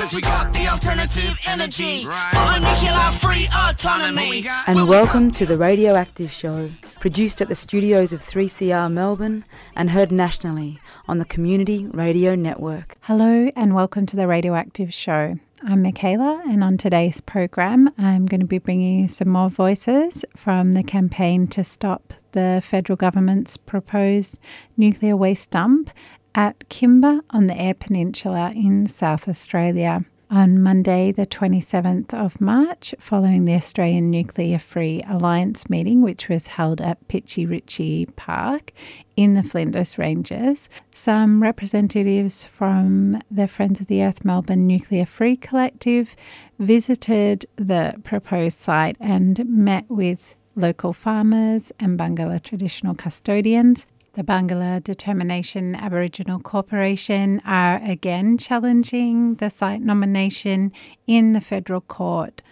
Cause we got the alternative energy. Right. nuclear free autonomy. And welcome to the Radioactive Show, produced at the studios of 3CR Melbourne and heard nationally on the Community Radio Network. Hello, and welcome to the Radioactive Show. I'm Michaela, and on today's program, I'm going to be bringing you some more voices from the campaign to stop the federal government's proposed nuclear waste dump at Kimba on the Eyre Peninsula in South Australia on Monday, the 27th of March, following the Australian Nuclear Free Alliance meeting, which was held at Pichi Richi Park in the Flinders Ranges. Some representatives from the Friends of the Earth Melbourne Nuclear Free Collective visited the proposed site and met with local farmers and Barngarla traditional custodians the Barngarla Determination Aboriginal Corporation are again challenging the site nomination in the federal court.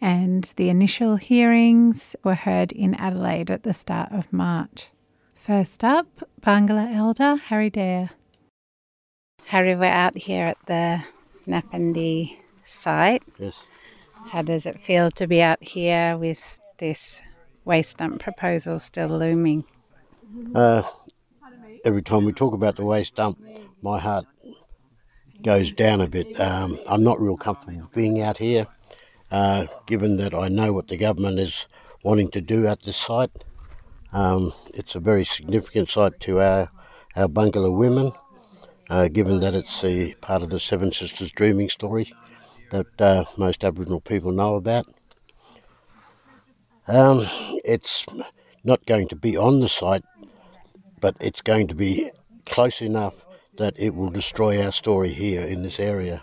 And the initial hearings were heard in Adelaide at the start of March. First up, Barngarla Elder Harry Dare. Harry, we're out here at the Napandee site. Yes. How does it feel to be out here with this waste dump proposal still looming? Uh, every time we talk about the waste dump, my heart goes down a bit. Um, I'm not real comfortable being out here, uh, given that I know what the government is wanting to do at this site. Um, it's a very significant site to our, our Barngarla women, uh, given that it's a part of the Seven Sisters Dreaming story that uh, most Aboriginal people know about. Um, it's not going to be on the site but it's going to be close enough that it will destroy our story here in this area.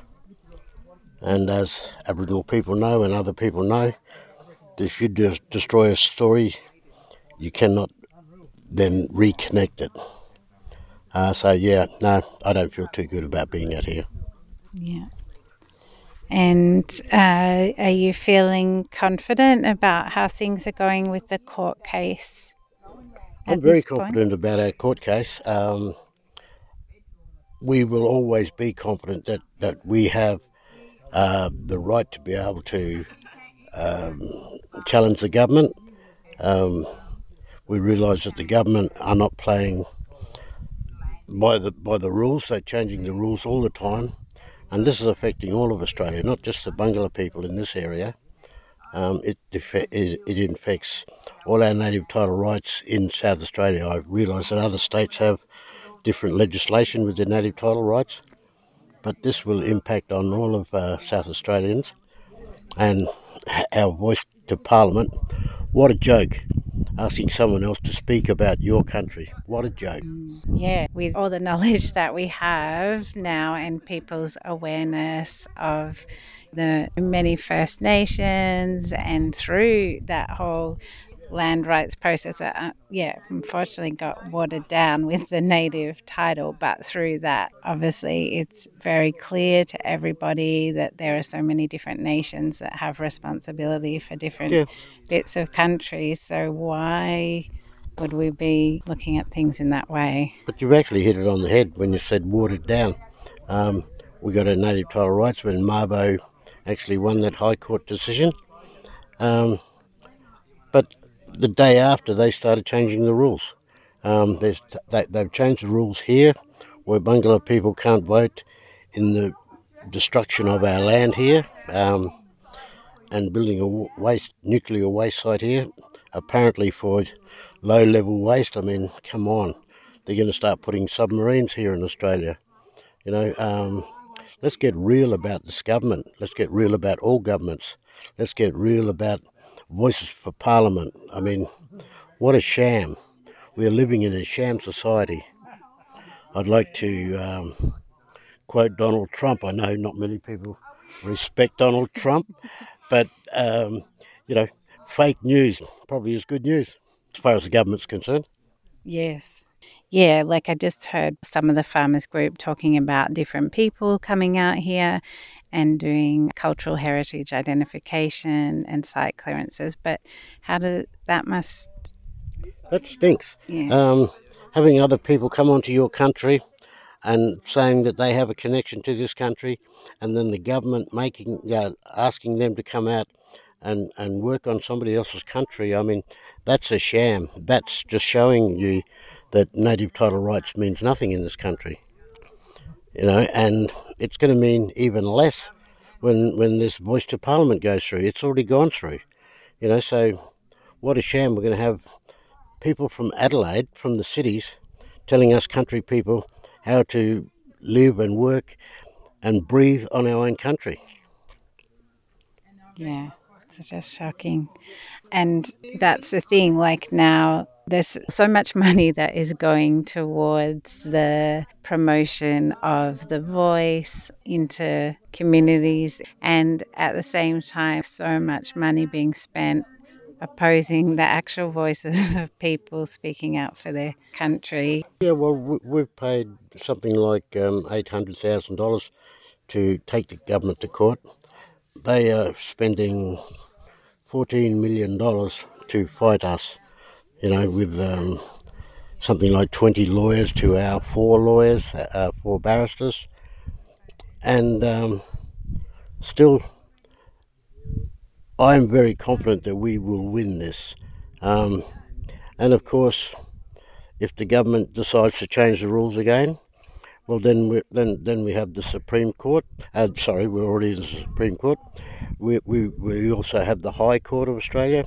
And as Aboriginal people know and other people know, if you just destroy a story, you cannot then reconnect it. Uh, so yeah, no, I don't feel too good about being out here. Yeah. And uh, are you feeling confident about how things are going with the court case? I'm very confident about our court case. Um, we will always be confident that, that we have uh, the right to be able to um, challenge the government. Um, we realise that the government are not playing by the by the rules. They're changing the rules all the time, and this is affecting all of Australia, not just the Barngarla people in this area. Um, it, it, it infects all our native title rights in South Australia. I realise that other states have different legislation with their native title rights, but this will impact on all of uh, South Australians and our voice to Parliament. What a joke! Asking someone else to speak about your country. What a joke. Mm, yeah, with all the knowledge that we have now and people's awareness of the many First Nations and through that whole land rights process that, uh, yeah, unfortunately got watered down with the native title. But through that, obviously, it's very clear to everybody that there are so many different nations that have responsibility for different yeah. bits of country. So why would we be looking at things in that way? But you've actually hit it on the head when you said watered down. Um, we got a native title rights when Mabo actually won that High Court decision. Um, but the day after, they started changing the rules. Um, they, have changed the rules here where Barngarla people can't vote in the destruction of our land here um, and building a waste nuclear waste site here, apparently for low level waste. I mean, come on, they're going to start putting submarines here in Australia. You know, um, let's get real about this government. Let's get real about all governments. Let's get real about voices for parliament. I mean, what a sham. We are living in a sham society. I'd like to um, quote Donald Trump. I know not many people respect Donald Trump, but, um, you know, fake news probably is good news as far as the government's concerned. Yes. Yeah, like I just heard some of the farmers group talking about different people coming out here and doing cultural heritage identification and site clearances. But how does that must that stinks. Yeah. Um, having other people come onto your country and saying that they have a connection to this country, and then the government making uh, asking them to come out and, and work on somebody else's country. I mean, that's a sham. That's just showing you that native title rights means nothing in this country. You know, and it's going to mean even less when when this voice to parliament goes through. It's already gone through. You know, so what a sham. We're going to have people from Adelaide, from the cities, telling us country people how to live and work and breathe on our own country. Yeah, it's just shocking. And that's the thing, like now there's so much money that is going towards the promotion of the voice into communities, and at the same time, so much money being spent opposing the actual voices of people speaking out for their country. Yeah, well, we've paid something like um, $800,000 to take the government to court. They are spending $14 million to fight us, you know, with um, something like 20 lawyers to our four lawyers, our four barristers. And um, still I'm very confident that we will win this. Um, and of course, if the government decides to change the rules again, well, then we, then then we have the Supreme Court. Uh, sorry, we're already in the Supreme Court. We, we, we also have the High Court of Australia,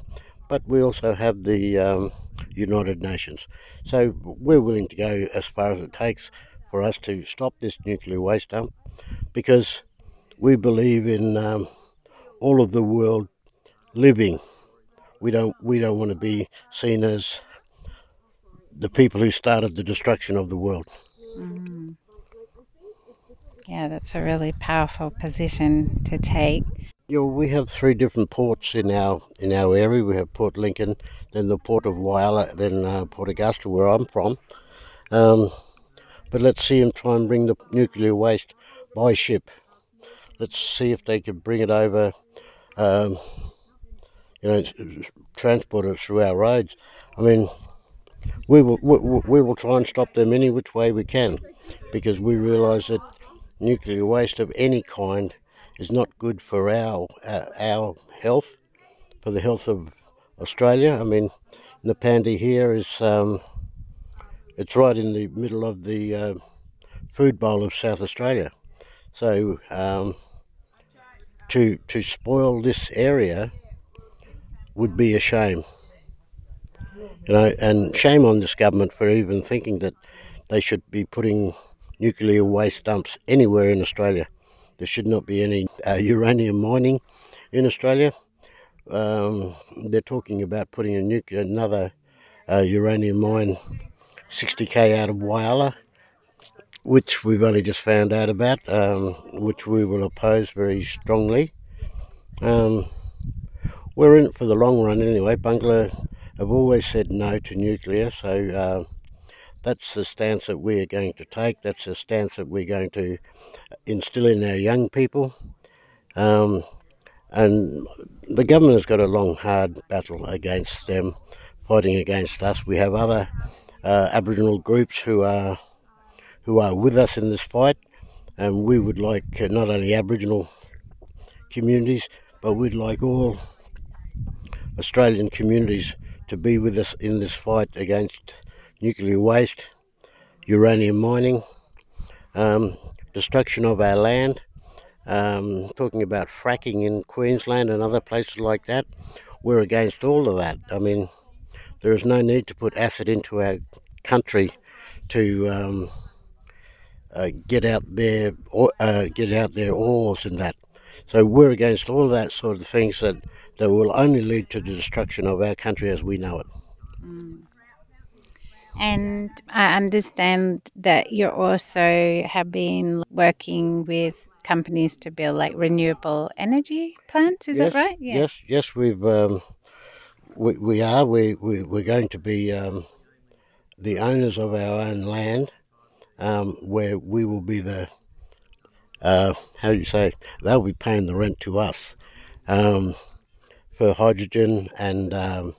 but we also have the um, United Nations. So we're willing to go as far as it takes for us to stop this nuclear waste dump, because we believe in um, all of the world living. We don't we don't want to be seen as the people who started the destruction of the world. Mm. Yeah, that's a really powerful position to take. Yeah, well, we have three different ports in our in our area. We have Port Lincoln, then the port of Whyalla, then uh, Port Augusta, where I'm from. Um, but let's see them try and bring the nuclear waste by ship. Let's see if they can bring it over um, you know, transport it through our roads. I mean, we will we, we will try and stop them any which way we can, because we realise that nuclear waste of any kind is not good for our uh, our health, for the health of Australia. I mean, Napandee here is um, it's right in the middle of the uh, food bowl of South Australia, so um, to to spoil this area would be a shame. You know, and shame on this government for even thinking that they should be putting nuclear waste dumps anywhere in Australia. There should not be any uh, uranium mining in Australia. Um, they're talking about putting a nuclear, another uh, uranium mine 60k out of Whyalla, which we've only just found out about, um, which we will oppose very strongly. Um, we're in it for the long run anyway. Barngarla have always said no to nuclear, so uh, that's the stance that we are going to take. That's the stance that we're going to instill in our young people. Um, and the government has got a long, hard battle against them, fighting against us. We have other uh, Aboriginal groups who are who are with us in this fight, and we would like uh, not only Aboriginal communities, but we'd like all Australian communities to be with us in this fight against nuclear waste, uranium mining, um, destruction of our land, um, talking about fracking in Queensland and other places like that. We're against all of that. I mean, there is no need to put acid into our country to um, uh, get out their uh, get out their ores and that. So we're against all of that sort of things that that will only lead to the destruction of our country as we know it. Mm. And I understand that you also have been working with companies to build like renewable energy plants. Is yes, that right? Yeah. Yes, yes, we've um, we, we are we, we we're going to be um, the owners of our own land, um, where we will be the uh, how do you say they'll be paying the rent to us. Um, for hydrogen and um,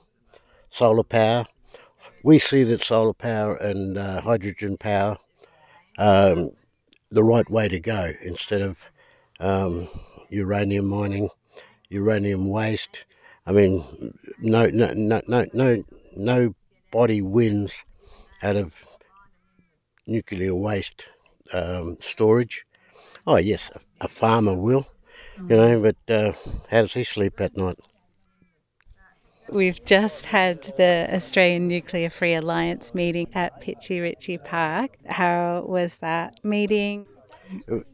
solar power. We see that solar power and uh, hydrogen power um, the right way to go instead of um, uranium mining, uranium waste. I mean, no, no, no, no, no, nobody wins out of nuclear waste um, storage. Oh yes, a, a farmer will, you know, but uh, how does he sleep at night? We've just had the Australian Nuclear Free Alliance meeting at Pichi Richi Park. How was that meeting?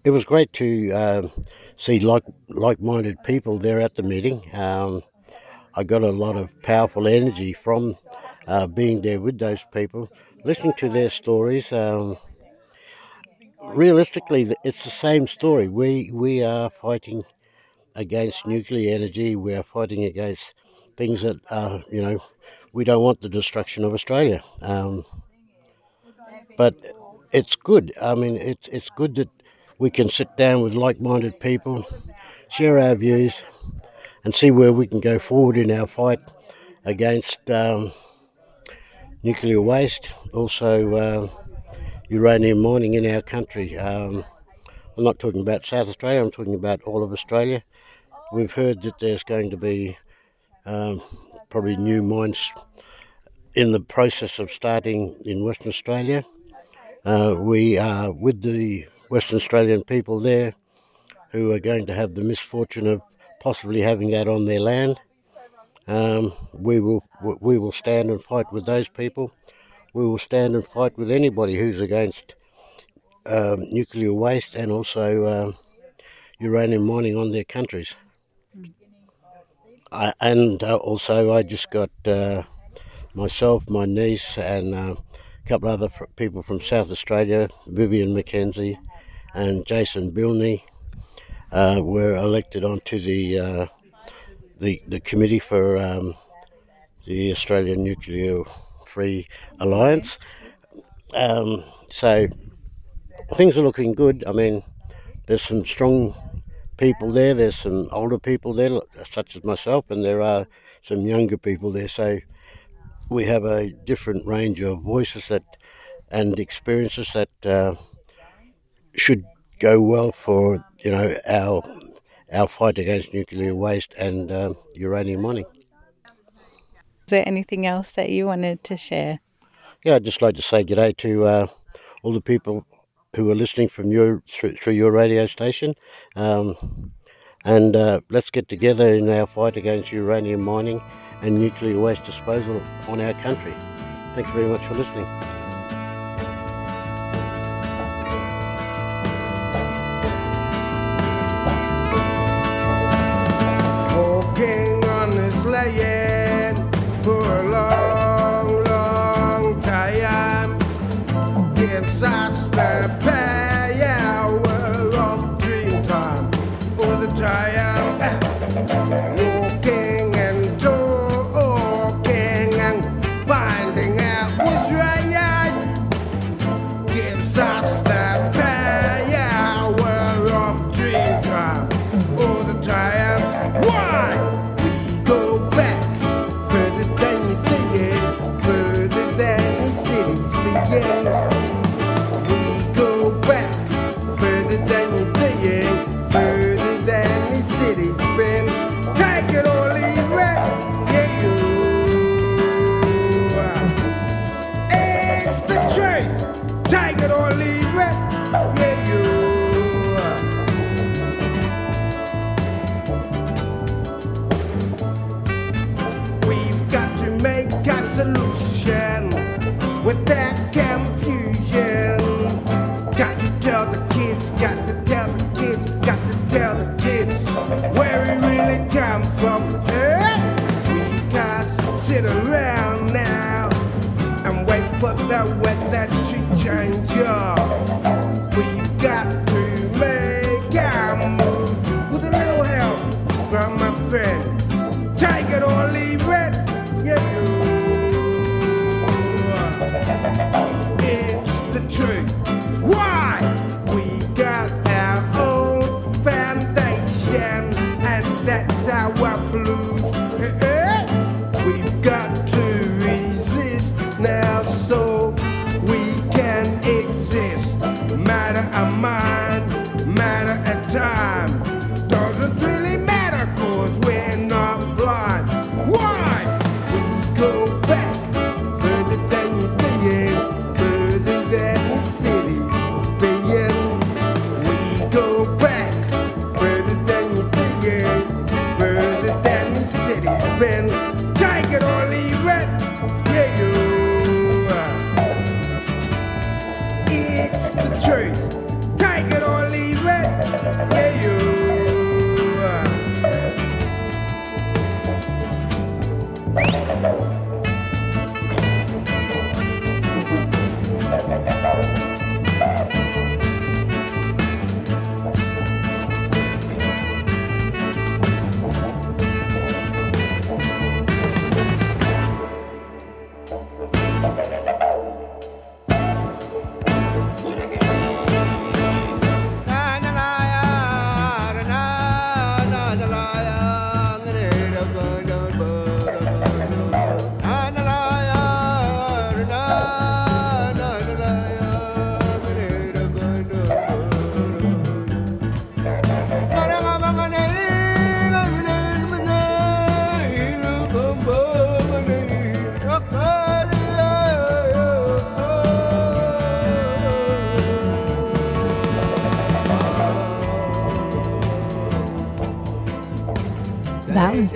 It was great to um, see like like-minded people there at the meeting. Um, I got a lot of powerful energy from uh, being there with those people, listening to their stories. Um, realistically, it's the same story. We we are fighting against nuclear energy. We are fighting against things that are, you know, we don't want the destruction of Australia. Um, but it's good. I mean, it's it's good that we can sit down with like-minded people, share our views, and see where we can go forward in our fight against um, nuclear waste. Also. Uh, uranium mining in our country. Um, I'm not talking about South Australia, I'm talking about all of Australia. We've heard that there's going to be um, probably new mines in the process of starting in Western Australia. Uh, we are with the Western Australian people there who are going to have the misfortune of possibly having that on their land. Um, we will we will stand and fight with those people we will stand and fight with anybody who's against um, nuclear waste and also um, uranium mining on their countries. I, and uh, also, I just got uh, myself, my niece, and uh, a couple other fr- people from South Australia, Vivian McKenzie and Jason Bilney, uh, were elected onto the uh, the the committee for um, the Australian Nuclear Free Alliance. Um, so things are looking good. I mean, there's some strong people there. There's some older people there, such as myself, and there are some younger people there. So we have a different range of voices that and experiences that uh, should go well for you know our our fight against nuclear waste and um, uranium mining. Is there anything else that you wanted to share? Yeah, I'd just like to say g'day to uh, all the people who are listening from your through, through your radio station, um, and uh, let's get together in our fight against uranium mining and nuclear waste disposal on our country. Thanks very much for listening. The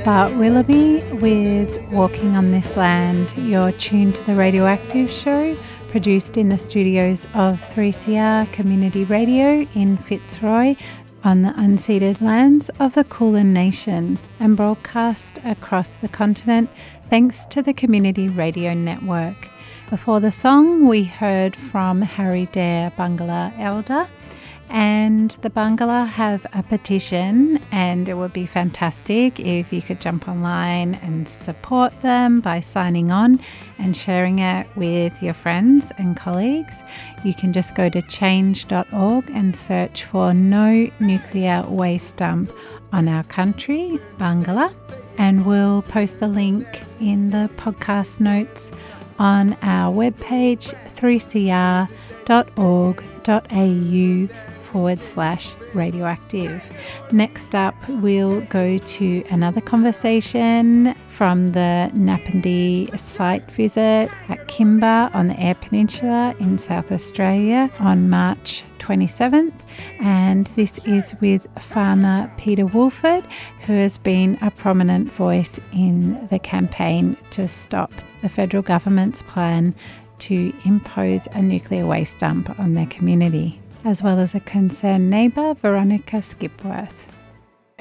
Bart Willoughby with Walking on This Land. You're tuned to the Radioactive Show, produced in the studios of 3CR Community Radio in Fitzroy on the unceded lands of the Kulin Nation and broadcast across the continent thanks to the Community Radio Network. Before the song, we heard from Harry Dare Barngarla Elder and the Barngarla have a petition, and it would be fantastic if you could jump online and support them by signing on and sharing it with your friends and colleagues. You can just go to change.org and search for No Nuclear Waste Dump on our country, Barngarla, and we'll post the link in the podcast notes on our webpage 3cr.org.au forward slash radioactive. Next up, we'll go to another conversation from the Napandee site visit at Kimba on the Eyre Peninsula in South Australia on March 27th. And this is with farmer Peter Woolford, who has been a prominent voice in the campaign to stop the federal government's plan to impose a nuclear waste dump on their community as well as a concerned neighbour, Veronica Skipworth.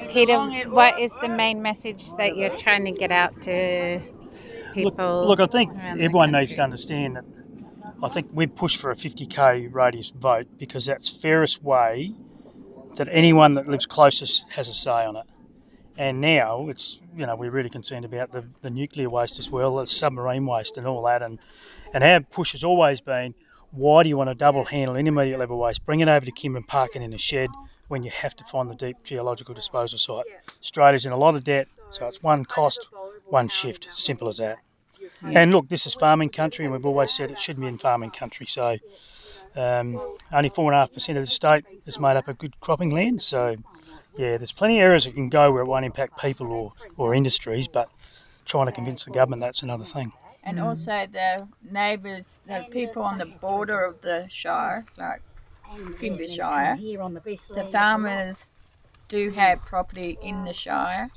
Peter, what is the main message that you're trying to get out to people? Look, look I think everyone needs to understand that I think we've pushed for a 50k radius vote because that's fairest way that anyone that lives closest has a say on it. And now it's you know we're really concerned about the, the nuclear waste as well, the submarine waste and all that. And and our push has always been, why do you want to double handle intermediate level waste? Bring it over to Kim and park it in a shed when you have to find the deep geological disposal site. Australia's in a lot of debt, so it's one cost, one shift. Simple as that. And look, this is farming country, and we've always said it shouldn't be in farming country. So um, only four and a half percent of the state is made up of good cropping land. So yeah, there's plenty of areas that can go where it won't impact people or, or industries, but trying to convince the government that's another thing. And mm-hmm. also the neighbours, the people on the border of the shire, like Kimba Shire, the farmers do have property in the shire.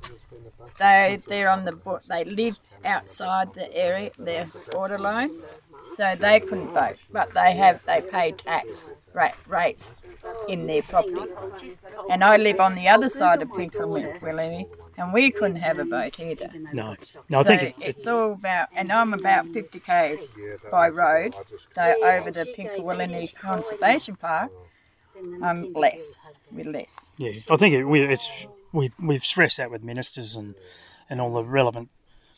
They they're on the they live outside the area, their borderline, so they couldn't vote, but they have they pay tax rate, rates in their property. And I live on the other side of Pinkerley, and we couldn't have a boat either. No, no, I so think it, it's all about, and I'm about 50 k's by road, though over the Pinkawillinie Conservation Park, I'm um, less, we're less. yeah, I think it, we, it's we we've stressed that with ministers and and all the relevant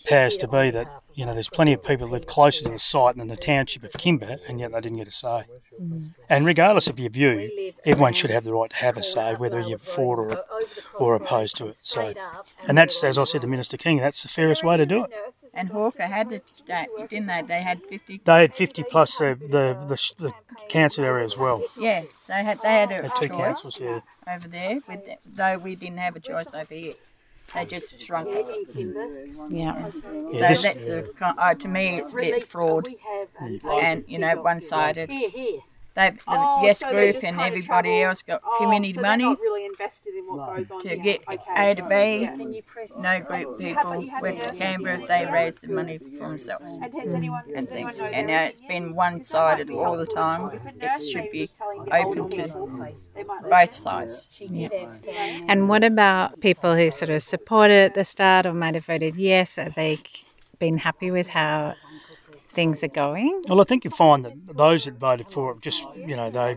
powers to be that you know there's plenty of people that live closer to the site than the township of Kimba, and yet they didn't get a say. Mm. And regardless of your view, everyone should have the right to have a say, whether you're for or or opposed to it. So, and that's as I said to Minister King, that's the fairest way to do it. And Hawker had the state, didn't they? They had 50. They had 50 plus the the, the, the council area as well. Yeah, so they had, they had a Had two choice councils, yeah. over there, with the, though we didn't have a choice over here. They just shrunk it. Yeah. So this- that's a, uh, to me, it's a bit fraud and, you know, one sided. They, the Oh, Yes so Group and everybody travel- else got Oh, community so money not really invested in what goes on to here. get okay. A to B. Yeah. No group people went to Canberra, they raised the money for themselves. And has anyone, mm. and does anyone things. know And now it's been one sided all the time. It should be open to both sides. And what about people who sort of supported at the start or might have voted yes? Are they been happy with how things are going? Well, I think you find that those that voted for it just, you know, they,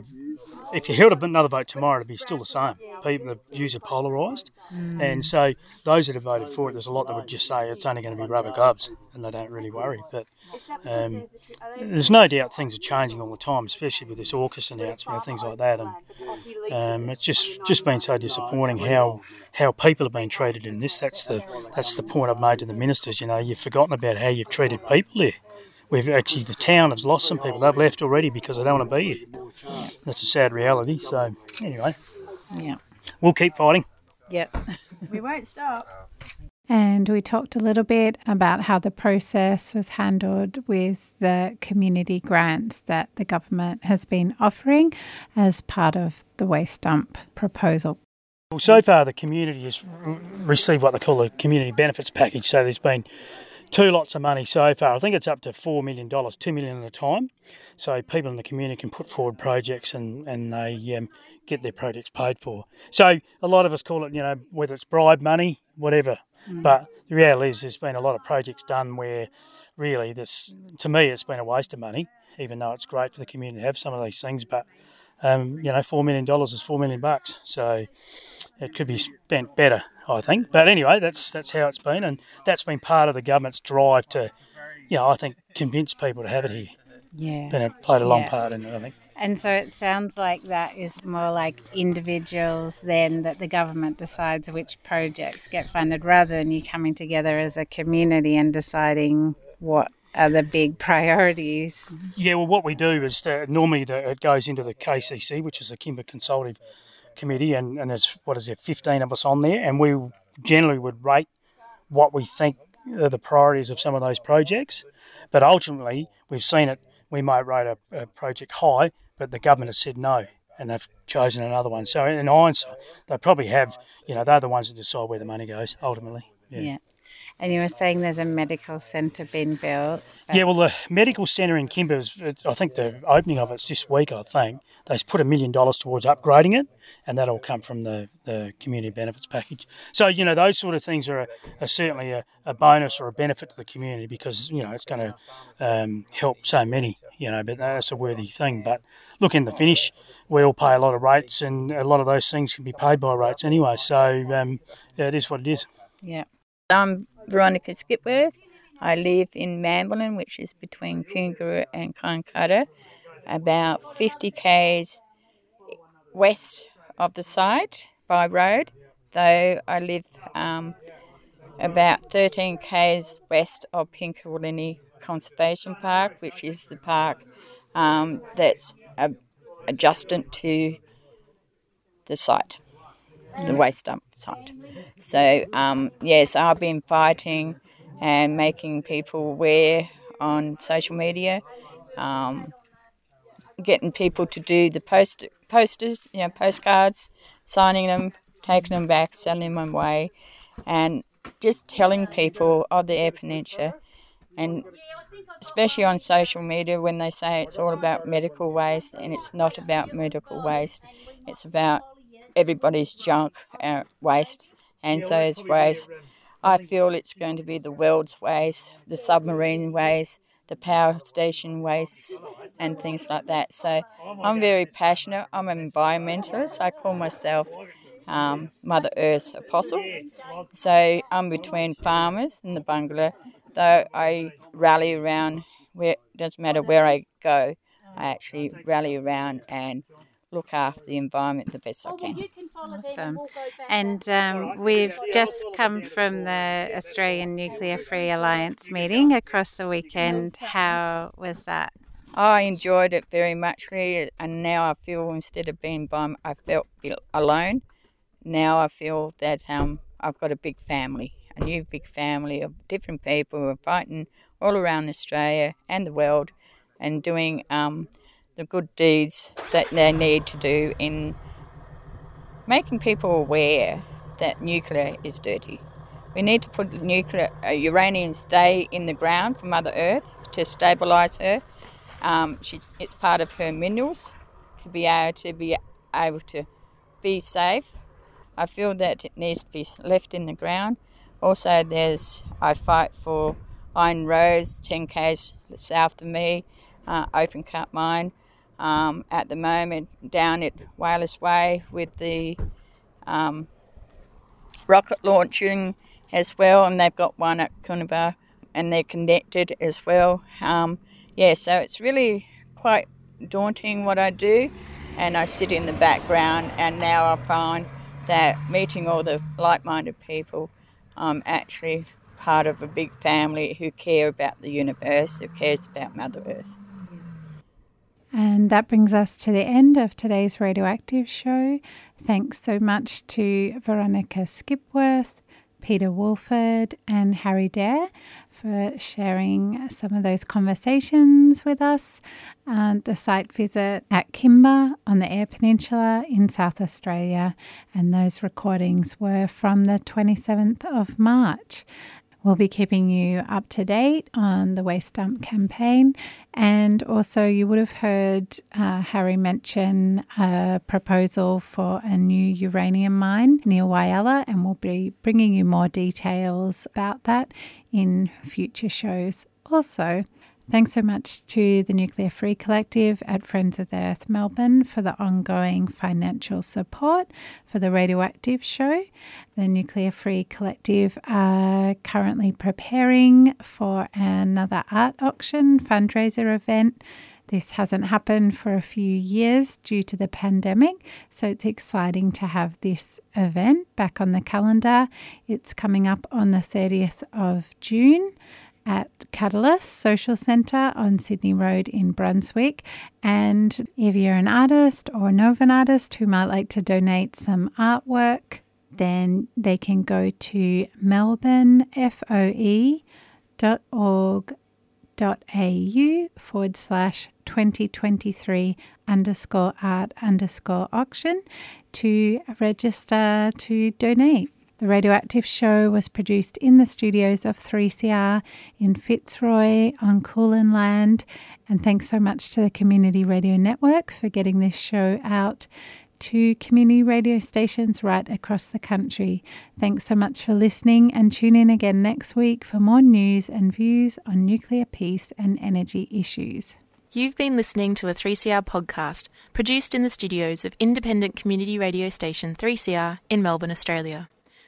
if you held another vote tomorrow, it'd be still the same. People, the views are polarised. And so those that have voted for it, there's a lot that would just say it's only going to be rubber gloves and they don't really worry. But um, there's no doubt things are changing all the time, especially with this AUKUS announcement and things like that. And um, it's just just been so disappointing how how people have been treated in this. That's the that's the point I've made to the ministers. You know, you've forgotten about how you've treated people here. We've actually the town has lost some people. They've left already because they don't want to be here. That's a sad reality. So anyway, Yeah. we'll keep fighting. Yep. We won't stop. And we talked a little bit about how the process was handled with the community grants that the government has been offering as part of the waste dump proposal. Well, so far the community has received what they call a community benefits package. So there's been two lots of money so far. I think it's up to four million dollars, two million at a time. So people in the community can put forward projects and and they um, get their projects paid for. So a lot of us call it, you know, whether it's bribe money, whatever. But the reality is, there's been a lot of projects done where, really, this to me, it's been a waste of money. Even though it's great for the community to have some of these things, but um, you know, four million dollars is four million bucks. So it could be spent better, I think. But anyway, that's that's how it's been, and that's been part of the government's drive to, you know, I think convince people to have it here. Yeah. Been a, played a long Yeah. part in it, I think. And so it sounds like that is more like individuals then that the government decides which projects get funded rather than you coming together as a community and deciding what are the big priorities. Yeah, well, what we do is that normally the, it goes into the KCC, which is the Kimba Consultative Committee, and, and there's what is there, 15 of us on there, and we generally would rate what we think are the priorities of some of those projects. But ultimately, we've seen it. We might rate a, a project high, but the government has said no, and they've chosen another one. So in hindsight, they probably have. You know, they're the ones that decide where the money goes ultimately. Yeah. And you were saying there's a medical centre being built. Yeah, well, the medical centre in Kimba, is, I think the opening of it's this week, I think. They've put a million dollars towards upgrading it, and that'll come from the, the community benefits package. So, you know, those sort of things are, a, are certainly a, a bonus or a benefit to the community because, you know, it's going to um, help so many, you know, but that's a worthy thing. But look, in the finish, we all pay a lot of rates, and a lot of those things can be paid by rates anyway. So, um, yeah, it is what it is. Yeah. I'm Veronica Skipworth. I live in Mamberlin, which is between Koongawa and Kyancutta, about 50 k's west of the site by road, though I live um, about 13 k's west of Pinkawillinie Conservation Park, which is the park um, that's uh, adjacent to the site, the waste dump site. So, um, yes, I've been fighting and making people aware on social media, um, getting people to do the post posters, you know, postcards, signing them, taking them back, sending them away, and just telling people of the Eyre Peninsula, and especially on social media when they say it's all about medical waste, and it's not about medical waste, it's about everybody's junk uh, waste, and so is waste. I feel it's going to be the world's waste, the submarine waste, the power station wastes, and things like that. So I'm very passionate. I'm an environmentalist. I call myself um, Mother Earth's apostle. So I'm between farmers and the Barngarla, though I rally around where it doesn't matter where I go, I actually rally around and look after the environment the best I can. Awesome. And um, we've just come from the Australian Nuclear Free Alliance meeting across the weekend. How was that? I enjoyed it very muchly, and now I feel instead of being by, I felt alone. Now I feel that um, I've got a big family, a new big family of different people who are fighting all around Australia and the world, and doing um, the good deeds that they need to do in making people aware that nuclear is dirty. We need to put nuclear uh, uranium stay in the ground for Mother Earth to stabilise her. Um, she's, it's part of her minerals to be able to be able to be safe. I feel that it needs to be left in the ground. Also, there's I fight for Iron Road, 10 k's south of me, uh, open cut mine um, at the moment down at Whalers Way with the um, rocket launching as well, and they've got one at Koonibba and they're connected as well. Um, yeah, so it's really quite daunting what I do, and I sit in the background, and now I find that meeting all the like minded people, I'm actually part of a big family who care about the universe, who cares about Mother Earth. And that brings us to the end of today's radioactive show. Thanks so much to Veronica Skipworth, Peter Woolford, and Harry Dare for sharing some of those conversations with us. And the site visit at Kimba on the Eyre Peninsula in South Australia. And those recordings were from the 27th of March. We'll be keeping you up to date on the Waste Dump campaign. And also, you would have heard uh, Harry mention a proposal for a new uranium mine near Whyalla, and we'll be bringing you more details about that in future shows. Also, Thanks so much to the Nuclear Free Collective at Friends of the Earth Melbourne for the ongoing financial support for the Radioactive Show. The Nuclear Free Collective are currently preparing for another art auction fundraiser event. This hasn't happened for a few years due to the pandemic, so it's exciting to have this event back on the calendar. It's coming up on the 30th of June at Catalyst Social Centre on Sydney Road in Brunswick. And if you're an artist or know of an artist who might like to donate some artwork, then they can go to melbournefoe.org.au forward slash 2023 underscore art underscore auction to register to donate. The Radioactive Show was produced in the studios of 3CR in Fitzroy on Kulin Land. And thanks so much to the Community Radio Network for getting this show out to community radio stations right across the country. Thanks so much for listening and tune in again next week for more news and views on nuclear peace and energy issues. You've been listening to a 3CR podcast produced in the studios of independent community radio station 3CR in Melbourne, Australia.